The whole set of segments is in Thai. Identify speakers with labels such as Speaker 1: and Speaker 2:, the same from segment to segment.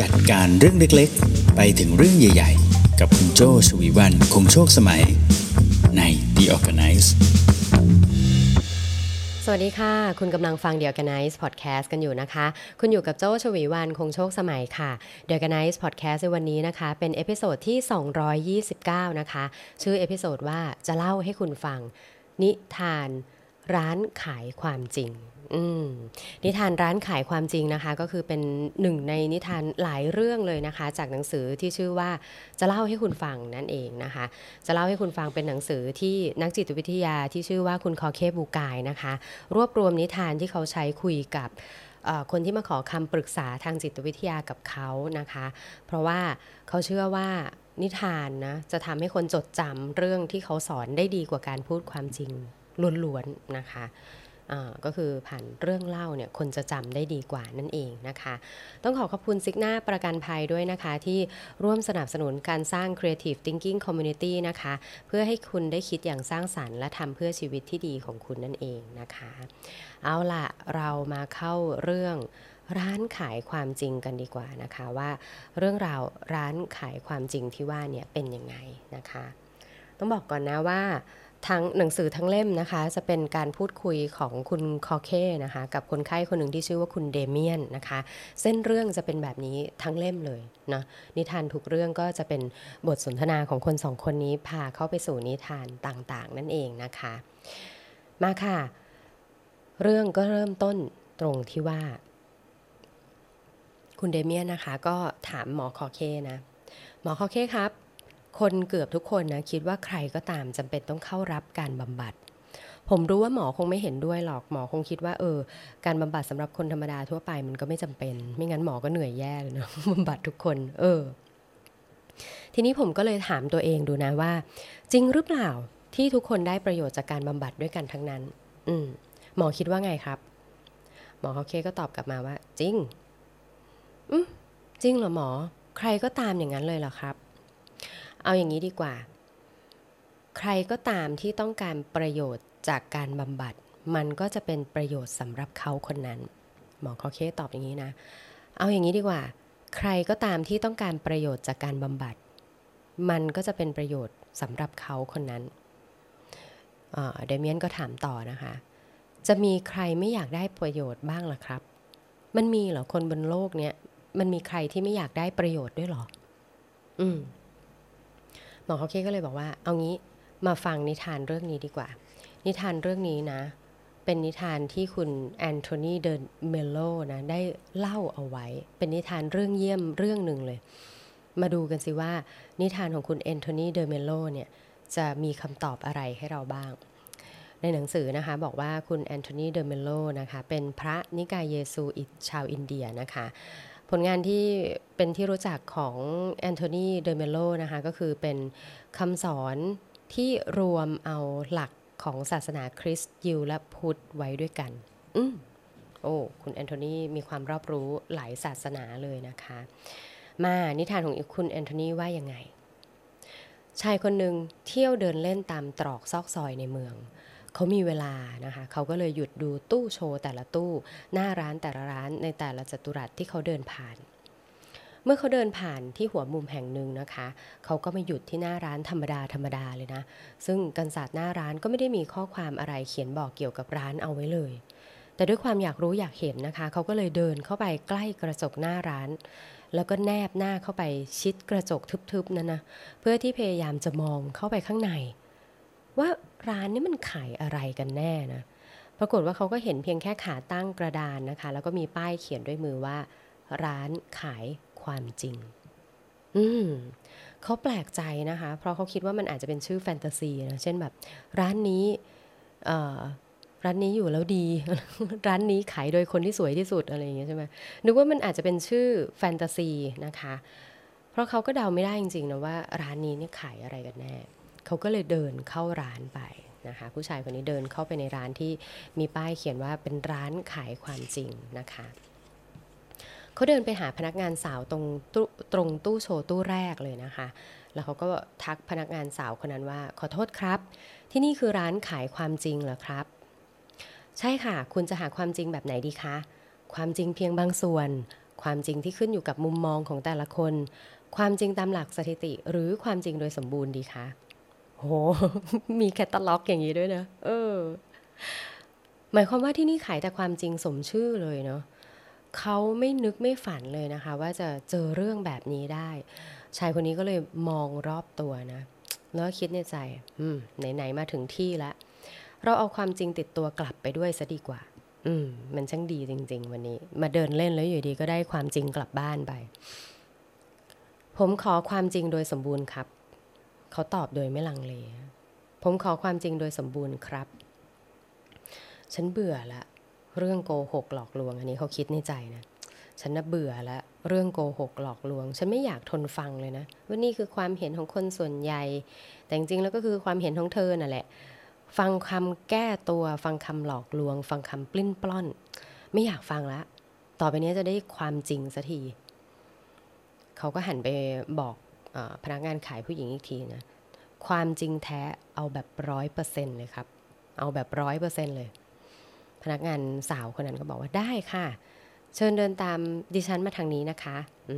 Speaker 1: จัดการเรื่องเล็กๆ ไปถึงเรื่องใหญ่ๆ กับคุณโจ้ ฉวีวรรณ คงโชคสมัย ใน The Organice
Speaker 2: สวัสดีค่ะ คุณกำลังฟัง The Organize Podcast กันอยู่นะคะ คุณอยู่กับโจ้ ฉวีวรรณ คงโชคสมัยค่ะ The Organize Podcast ในวันนี้นะคะ เป็น episode ที่ 229 นะคะ ชื่อ episode ว่าจะเล่าให้คุณฟัง นิทาน ร้านขายความจริงนิทานร้านขายความจริงนะคะ ก็คือเป็นหนึ่งในนิทานหลายเรื่องเลยนะคะ จากหนังสือที่ชื่อว่าจะเล่าให้คุณฟังนั่นเองนะคะ จะเล่าให้คุณฟังเป็นหนังสือที่นักจิตวิทยาที่ชื่อว่าคุณคอเคบูกายนะคะ รวบรวมนิทานที่เขาใช้คุยกับคนที่มาขอคำปรึกษาทางจิตวิทยากับเขานะคะ เพราะว่าเขาเชื่อว่านิทานนะจะทำให้คนจดจำเรื่องที่เขาสอนได้ดีกว่าการพูดความจริง ล้วนๆนะคะก็คือผ่านเรื่องเล่าเนี่ยคนจะจำได้ดีกว่านั่นเองนะคะ ต้องขอขอบคุณซิกหน้าประกันภัยด้วยนะคะ ที่ร่วมสนับสนุนการสร้าง Creative Thinking Community นะคะ เพื่อให้คุณได้คิดอย่างสร้างสรรค์ และทำเพื่อชีวิตที่ดีของคุณนั่นเองนะคะ เอาล่ะ เรามาเข้าเรื่องร้านขายความจริงกันดีกว่านะคะว่าเรื่องราวร้านขายความจริงที่ว่าเนี่ยเป็นยังไงนะคะ ต้องบอกก่อนนะว่า ทั้งหนังสือทั้งเล่มนะคะ จะเป็นการพูดคุยของคุณคอเคนะคะ กับคนไข้คนหนึ่งที่ชื่อว่าคุณเดเมียนนะคะ เส้นเรื่องจะเป็นแบบนี้ทั้งเล่มเลยนะนิทานทุกเรื่องก็จะเป็นบทสนทนาของคนสองคนนี้พาเข้าไปสู่นิทานต่างๆ นั่นเองนะคะ มาค่ะ เรื่องก็เริ่มต้นตรงที่ว่า คุณเดเมียนนะคะ ก็ถามหมอคอเคนะหมอคอเคครับ คนเกือบทุกคนนะคิดว่าใครก็ตามจำเป็นต้องเข้ารับการบำบัด ผมรู้ว่าหมอคงไม่เห็นด้วยหรอกหมอคงคิดว่า เออ การบำบัดสำหรับคนธรรมดาทั่วไปมันก็ไม่จำเป็น ไม่งั้นหมอก็เหนื่อยแย่เลยเนาะบำบัดทุกคน เออ ทีนี้ผมก็เลยถามตัวเองดูนะว่า จริงหรือเปล่าที่ทุกคนได้ประโยชน์จากการบำบัดด้วยกันทั้งนั้น อืมหมอคิดว่าไงครับ หมอเขาเคก็ตอบกลับมาว่า จริง อืมจริงเหรอหมอ ใครก็ตามอย่างนั้นเลยเหรอครับ เอาอย่างนี้ดีกว่า ใครก็ตามที่ต้องการประโยชน์จากการบำบัด มันก็จะเป็นประโยชน์สำหรับเขาคนนั้น หมอคอเคตอบอย่างนี้นะ เอาอย่างนี้ดีกว่า ใครก็ตามที่ต้องการประโยชน์จากการบำบัด มันก็จะเป็นประโยชน์สำหรับเขาคนนั้นเดเมียนก็ถามต่อนะคะ จะมีใครไม่อยากได้ประโยชน์บ้างล่ะครับ มันมีเหรอคนบนโลกเนี้ยมันมีใครที่ไม่อยากได้ประโยชน์ด้วยหรอ อืม หมอฮอร์เฆก็เลยบอกว่า เอางี้มาฟังนิทานเรื่องนี้ดีกว่า นิทานเรื่องนี้นะ เป็นนิทานที่คุณแอนโทนีเดอ เมลโลนะได้เล่าเอาไว้ เป็นนิทานเรื่องเยี่ยมเรื่องหนึ่งเลย มาดูกันสิว่า นิทานของคุณแอนโทนีเดอ เมลโลเนี่ยจะมีคำตอบอะไรให้เราบ้างในหนังสือนะคะบอกว่าคุณแอนโทนีเดอ เมลโลนะคะเป็นพระนิกายเยซูอิตชาวอินเดียนะคะ ผลงานที่เป็นที่รู้จักของแอนโทนีเดอ เมลโลนะคะก็คือเป็นคำสอนที่รวมเอาหลักของศาสนาคริสต์ยิวและพุทธไว้ด้วยกัน อืมโอ้ คุณแอนโทนีมีความรอบรู้หลายศาสนาเลยนะคะ มานิทานของคุณแอนโทนีว่ายังไง ชายคนหนึ่งเที่ยวเดินเล่นตามตรอกซอกซอยในเมือง เขามีเวลานะคะเขาก็เลยหยุดดูตู้โชว์แต่ละตู้ หน้าร้านแต่ละร้านในแต่ละจัตุรัสที่เขาเดินผ่าน เมื่อเขาเดินผ่านที่หัวมุมแห่งหนึ่งนะคะ เขาก็มาหยุดที่หน้าร้านธรรมดาธรรมดาเลยนะ ซึ่งกันศาสตร์หน้าร้านก็ไม่ได้มีข้อความอะไรเขียนบอกเกี่ยวกับร้านเอาไว้เลย แต่ด้วยความอยากรู้อยากเห็นนะคะ เขาก็เลยเดินเข้าไปใกล้กระจกหน้าร้านแล้วก็แนบหน้าเข้าไปชิดกระจกทึบๆนั่นนะเพื่อที่พยายามจะมองเข้าไปข้างใน ว่าร้านนี้มันขายอะไรกันแน่นะปรากฏว่าเขาก็เห็นเพียงแค่ขาตั้งกระดานนะคะ แล้วก็มีป้ายเขียนด้วยมือว่า ร้านขายความจริง อืมเขาแปลกใจนะคะ เพราะเขาคิดว่ามันอาจจะเป็นชื่อแฟนตาซีนะเช่นแบบ ร้านนี้เอ่อร้านนี้อยู่แล้วดี ร้านนี้ขายโดยคนที่สวยที่สุดอะไรอย่างเงี้ยใช่ไหมนึกว่ามันอาจจะเป็นชื่อแฟนตาซีนะคะ เพราะเขาก็เดาไม่ได้จริงๆนะว่าร้านนี้เนี่ยขายอะไรกันแน่ เขาก็เลยเดินเข้าร้านไปนะคะผู้ชายคนนี้เดินเข้าไปในร้านที่มีป้ายเขียนว่าเป็นร้านขายความจริงนะคะเขาเดินไปหาพนักงานสาวตรงตู้ตรงตู้โชว์ตู้แรกเลยนะคะ แล้วเขาก็ทักพนักงานสาวคนนั้นว่า ขอโทษครับ ที่นี่คือร้านขายความจริงเหรอครับ ใช่ค่ะ คุณจะหาความจริงแบบไหนดีคะ ความจริงเพียงบางส่วน ความจริงที่ขึ้นอยู่กับมุมมองของแต่ละคน ความจริงตามหลักสถิติ หรือความจริงโดยสมบูรณ์ดีคะ โห มีแคตตาล็อกอย่างนี้ด้วยนะ เออ หมายความว่าที่นี่ขายแต่ความจริงสมชื่อเลยเนาะเขาไม่นึกไม่ฝันเลยนะคะ ว่าจะเจอเรื่องแบบนี้ได้ ชายคนนี้ก็เลยมองรอบตัวนะ แล้วคิดในใจ อืม ไหนๆมาถึงที่แล้วเราเอาความจริงติดตัวกลับไปด้วยซะดีกว่า อืม มันช่างดีจริง ๆ วันนี้ มาเดินเล่นแล้วอยู่ดีก็ได้ความจริงกลับบ้านไป ผมขอความจริงโดยสมบูรณ์ครับ เขาตอบโดยไม่ลังเล ผมขอความจริงโดยสมบูรณ์ครับ ฉันเบื่อละ เรื่องโกหกหลอกลวง อันนี้เขาคิดในใจนะ ฉันน่ะเบื่อละเรื่องโกหกหลอกลวง ฉันไม่อยากทนฟังเลยนะว่านี่คือความเห็นของคนส่วนใหญ่ แต่จริงๆแล้วก็คือความเห็นของเธอนั่นแหละ ฟังคำแก้ตัว ฟังคำหลอกลวง ฟังคำปลิ้นปล้อน ไม่อยากฟังละ ต่อไปนี้จะได้ความจริงสักที เขาก็หันไปบอก พนักงานขายผู้หญิงอีกทีนะความจริงแท้เอาแบบร้อยเปอร์เซ็นเลยครับ เอาแบบร้อยเปอร์เซ็นเลย พนักงานสาวคนนั้นก็บอกว่าได้ค่ะ เชิญเดินตามดิฉันมาทางนี้นะคะอื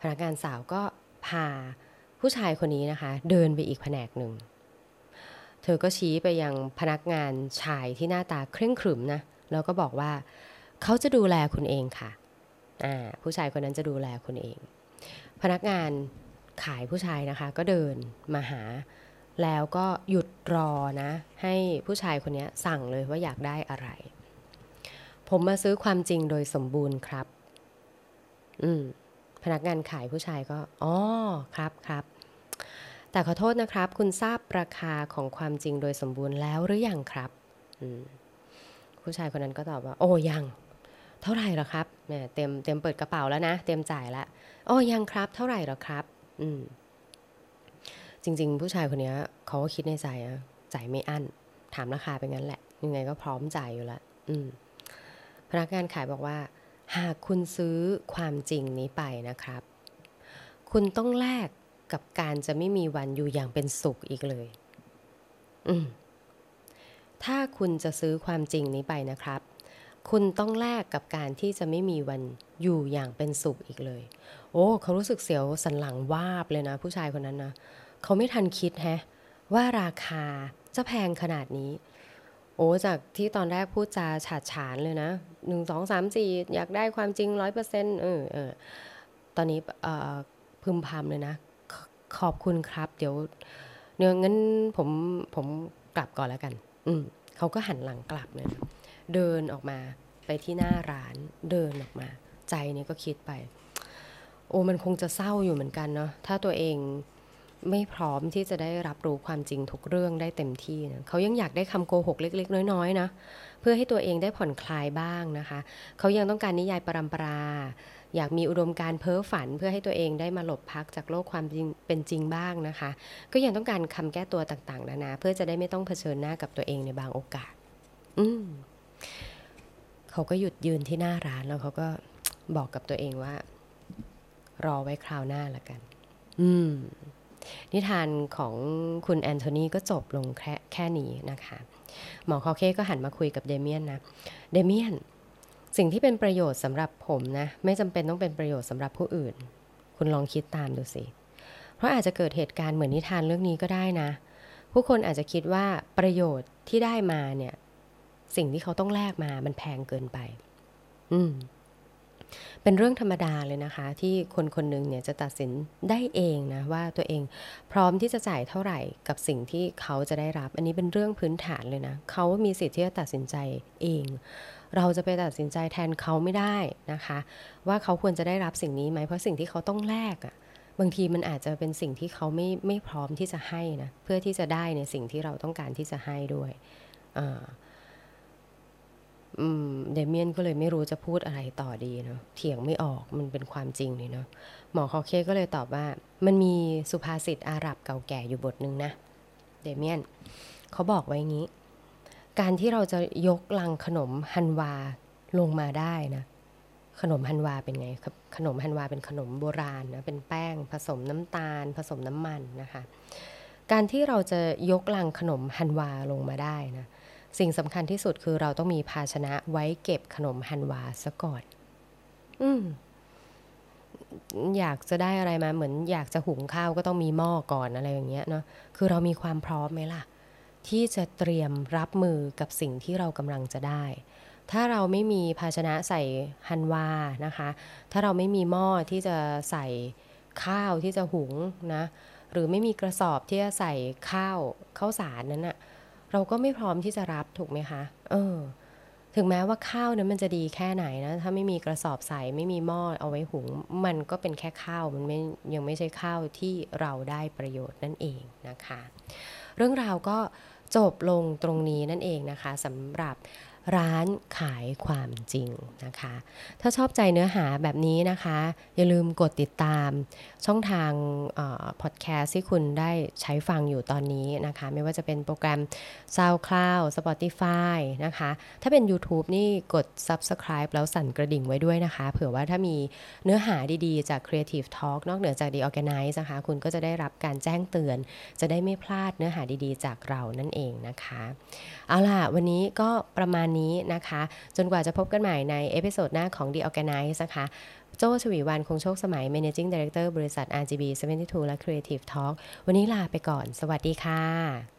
Speaker 2: พนักงานสาวก็พาผู้ชายคนนี้นะคะ เดินไปอีกแผนกหนึ่ง เธอก็ชี้ไปยังพนักงานชายที่หน้าตาเคร่งขรึมนะแล้วก็บอกว่า เขาจะดูแลคุณเองค่ะ ผู้ชายคนนั้นจะดูแลคุณเอง พนักงาน ขายผู้ชายนะคะ ก็เดินมาหา แล้วก็หยุดรอนะ ให้ผู้ชายคนนี้สั่งเลยว่าอยากได้อะไร ผมมาซื้อความจริงโดยสมบูรณ์ครับ อืม พนักงานขายผู้ชายก็อ๋อครับครับ แต่ขอโทษนะครับ คุณทราบราคาของความจริงโดยสมบูรณ์แล้วหรือยังครับ อืมผู้ชายคนนั้นก็ตอบว่า โอ้ยัง เท่าไหร่หรอครับแหมเต็มเต็มเปิดกระเป๋าแล้วนะ เต็มจ่ายแล้วโอ้ยังครับ เท่าไหร่หรอครับ อืมจริง ๆ ผู้ชายคนนี้เขาก็คิดในใจอะจ่ายไม่อั้น ถามราคาไปงั้นแหละ ยังไงก็พร้อมจ่ายอยู่ล้วอืมพนักงานขายบอกว่า หากคุณซื้อความจริงนี้ไปนะครับ คุณต้องแลกกับการจะไม่มีวันอยู่อย่างเป็นสุขอีกเลย อืมถ้าคุณจะซื้อความจริงนี้ไปนะครับ คุณต้องแลกกับการที่จะไม่มีวันอยู่อย่างเป็นสุขอีกเลย โอ้เขารู้สึกเสียวสันหลังวาบเลยนะ ผู้ชายคนนั้นนะเขาไม่ทันคิดแฮะ ว่าราคาจะแพงขนาดนี้ โอ้จากที่ตอนแรกพูดจาฉาดฉานเลยนะหนึ่งสองสามสี่อยากได้ความจริงร้อยเปอร์เซ็นต์เออเออตอนนี้เออพึมพำเลยนะขขอบคุณครับ เดี๋ยวเดี๋ยวงั้นผมผมกลับก่อนแล้วกัน อืมเขาก็หันหลังกลับเลยนะ เดินออกมาไปที่หน้าร้านเดินออกมา ใจเนี่ยก็คิดไป โอ้มันคงจะเศร้าอยู่เหมือนกันเนาะถ้าตัวเองไม่พร้อมที่จะได้รับรู้ความจริงทุกเรื่องได้เต็มที่นะเขายังอยากได้คำโกหกเล็ก ๆ น้อยๆนะเพื่อให้ตัวเองได้ผ่อนคลายบ้างนะคะ เขายังต้องการนิยายปรำปรา อยากมีอุดมการเพ้อฝัน เพื่อให้ตัวเองได้มาหลบพักจากโลกความจริงเป็นจริงบ้างนะคะ ก็ยังต้องการคำแก้ตัวต่างๆนานาเพื่อจะได้ไม่ต้องเผชิญหน้ากับตัวเองในบางโอกาส อืม เขาก็หยุดยืนที่หน้าร้านแล้วเขาก็บอกกับตัวเองว่า รอไว้คราวหน้าละกัน อืม นิทานของคุณแอนโทนีก็จบลงแค่แค่นี้นะคะ หมอคอเคก็หันมาคุยกับเดเมียนนะ เดเมียน สิ่งที่เป็นประโยชน์สำหรับผมนะ ไม่จำเป็นต้องเป็นประโยชน์สำหรับผู้อื่น คุณลองคิดตามดูสิ เพราะอาจจะเกิดเหตุการณ์เหมือนนิทานเรื่องนี้ก็ได้นะ ผู้คนอาจจะคิดว่าประโยชน์ที่ได้มาเนี่ย สิ่งที่เขาต้องแลกมามันแพงเกินไป อืม เป็นเรื่องธรรมดาเลยนะคะ ที่คนคนหนึ่งเนี่ยจะตัดสินได้เองนะ ว่าตัวเองพร้อมที่จะจ่ายเท่าไหร่กับสิ่งที่เขาจะได้รับ อันนี้เป็นเรื่องพื้นฐานเลยนะ เขามีสิทธิ์ที่จะตัดสินใจเอง เราจะไปตัดสินใจแทนเขาไม่ได้นะคะ ว่าเขาควรจะได้รับสิ่งนี้ไหมเพราะสิ่งที่เขาต้องแลกอะ่ะบางทีมันอาจจะเป็นสิ่งที่เขาไม่ไม่พร้อมที่จะให้นะเพื่อที่จะได้ในสิ่งที่เราต้องการที่จะให้ด้วยอ่า เดเมียนก็เลยไม่รู้จะพูดอะไรต่อดีเนาะเถียงไม่ออกมันเป็นความจริงนี่เนาะหมอคอเคก็เลยตอบว่า มันมีสุภาษิตอาหรับเก่าแก่อยู่บทหนึ่งนะ เดเมียนเขาบอกไว้งี้ การที่เราจะยกลังขนมฮันวาลงมาได้นะ ขนมฮันวาเป็นไงครับขนมฮันวาเป็นขนมโบราณนะเป็นแป้งผสมน้ำตาล ผสมน้ำมันนะคะ การที่เราจะยกลังขนมฮันวาลงมาได้นะ สิ่งสำคัญที่สุดคือเราต้องมีภาชนะไว้เก็บขนมฮันวาซะก่อน อืม อยากจะได้อะไรมาเหมือน อยากจะหุงข้าวก็ต้องมีหม้อก่อนอะไรอย่างเงี้ยเนาะ คือเรามีความพร้อมไหมล่ะ ที่จะเตรียมรับมือกับสิ่งที่เรากำลังจะได้ ถ้าเราไม่มีภาชนะใส่ฮันวานะคะ ถ้าเราไม่มีหม้อที่จะใส่ข้าวที่จะหุงนะ หรือไม่มีกระสอบที่จะใส่ข้าวข้าวสารนั้นอะ เราก็ไม่พร้อมที่จะรับถูกไหมคะ เออ ถึงแม้ว่าข้าวนั้นมันจะดีแค่ไหนนะ ถ้าไม่มีกระสอบใส่ไม่มีหม้อเอาไว้หุง มันก็เป็นแค่ข้าว มันไม่ยังไม่ใช่ข้าวที่เราได้ประโยชน์นั่นเองนะคะ เรื่องราวก็จบลงตรงนี้นั่นเองนะคะสำหรับร้านขายความจริงนะคะ ถ้าชอบใจเนื้อหาแบบนี้นะคะ อย่าลืมกดติดตามช่องทางพอดแคสต์ที่คุณได้ใช้ฟังอยู่ตอนนี้นะคะ ไม่ว่าจะเป็นโปรแกรม SoundCloud Spotify นะคะ ถ้าเป็น YouTube นี่กด Subscribe แล้วสั่นกระดิ่งไว้ด้วยนะคะ เผื่อว่าถ้ามีเนื้อหาดีๆ จาก Creative Talk นอกเหนือจาก The Organize นะคะ คุณก็จะได้รับการแจ้งเตือน จะได้ไม่พลาดเนื้อหาดีๆ จากเรานั่นเองนะคะ เอาล่ะ วันนี้ก็ประมาณนี้นะคะ จนกว่าจะพบกันใหม่ใน episode หน้าของ The Organice นะคะ โจ้ ฉวีวรรณ คงโชคสมัย Managing Director บริษัท RGB 72 และ Creative Talk วันนี้ลาไปก่อน สวัสดีค่ะ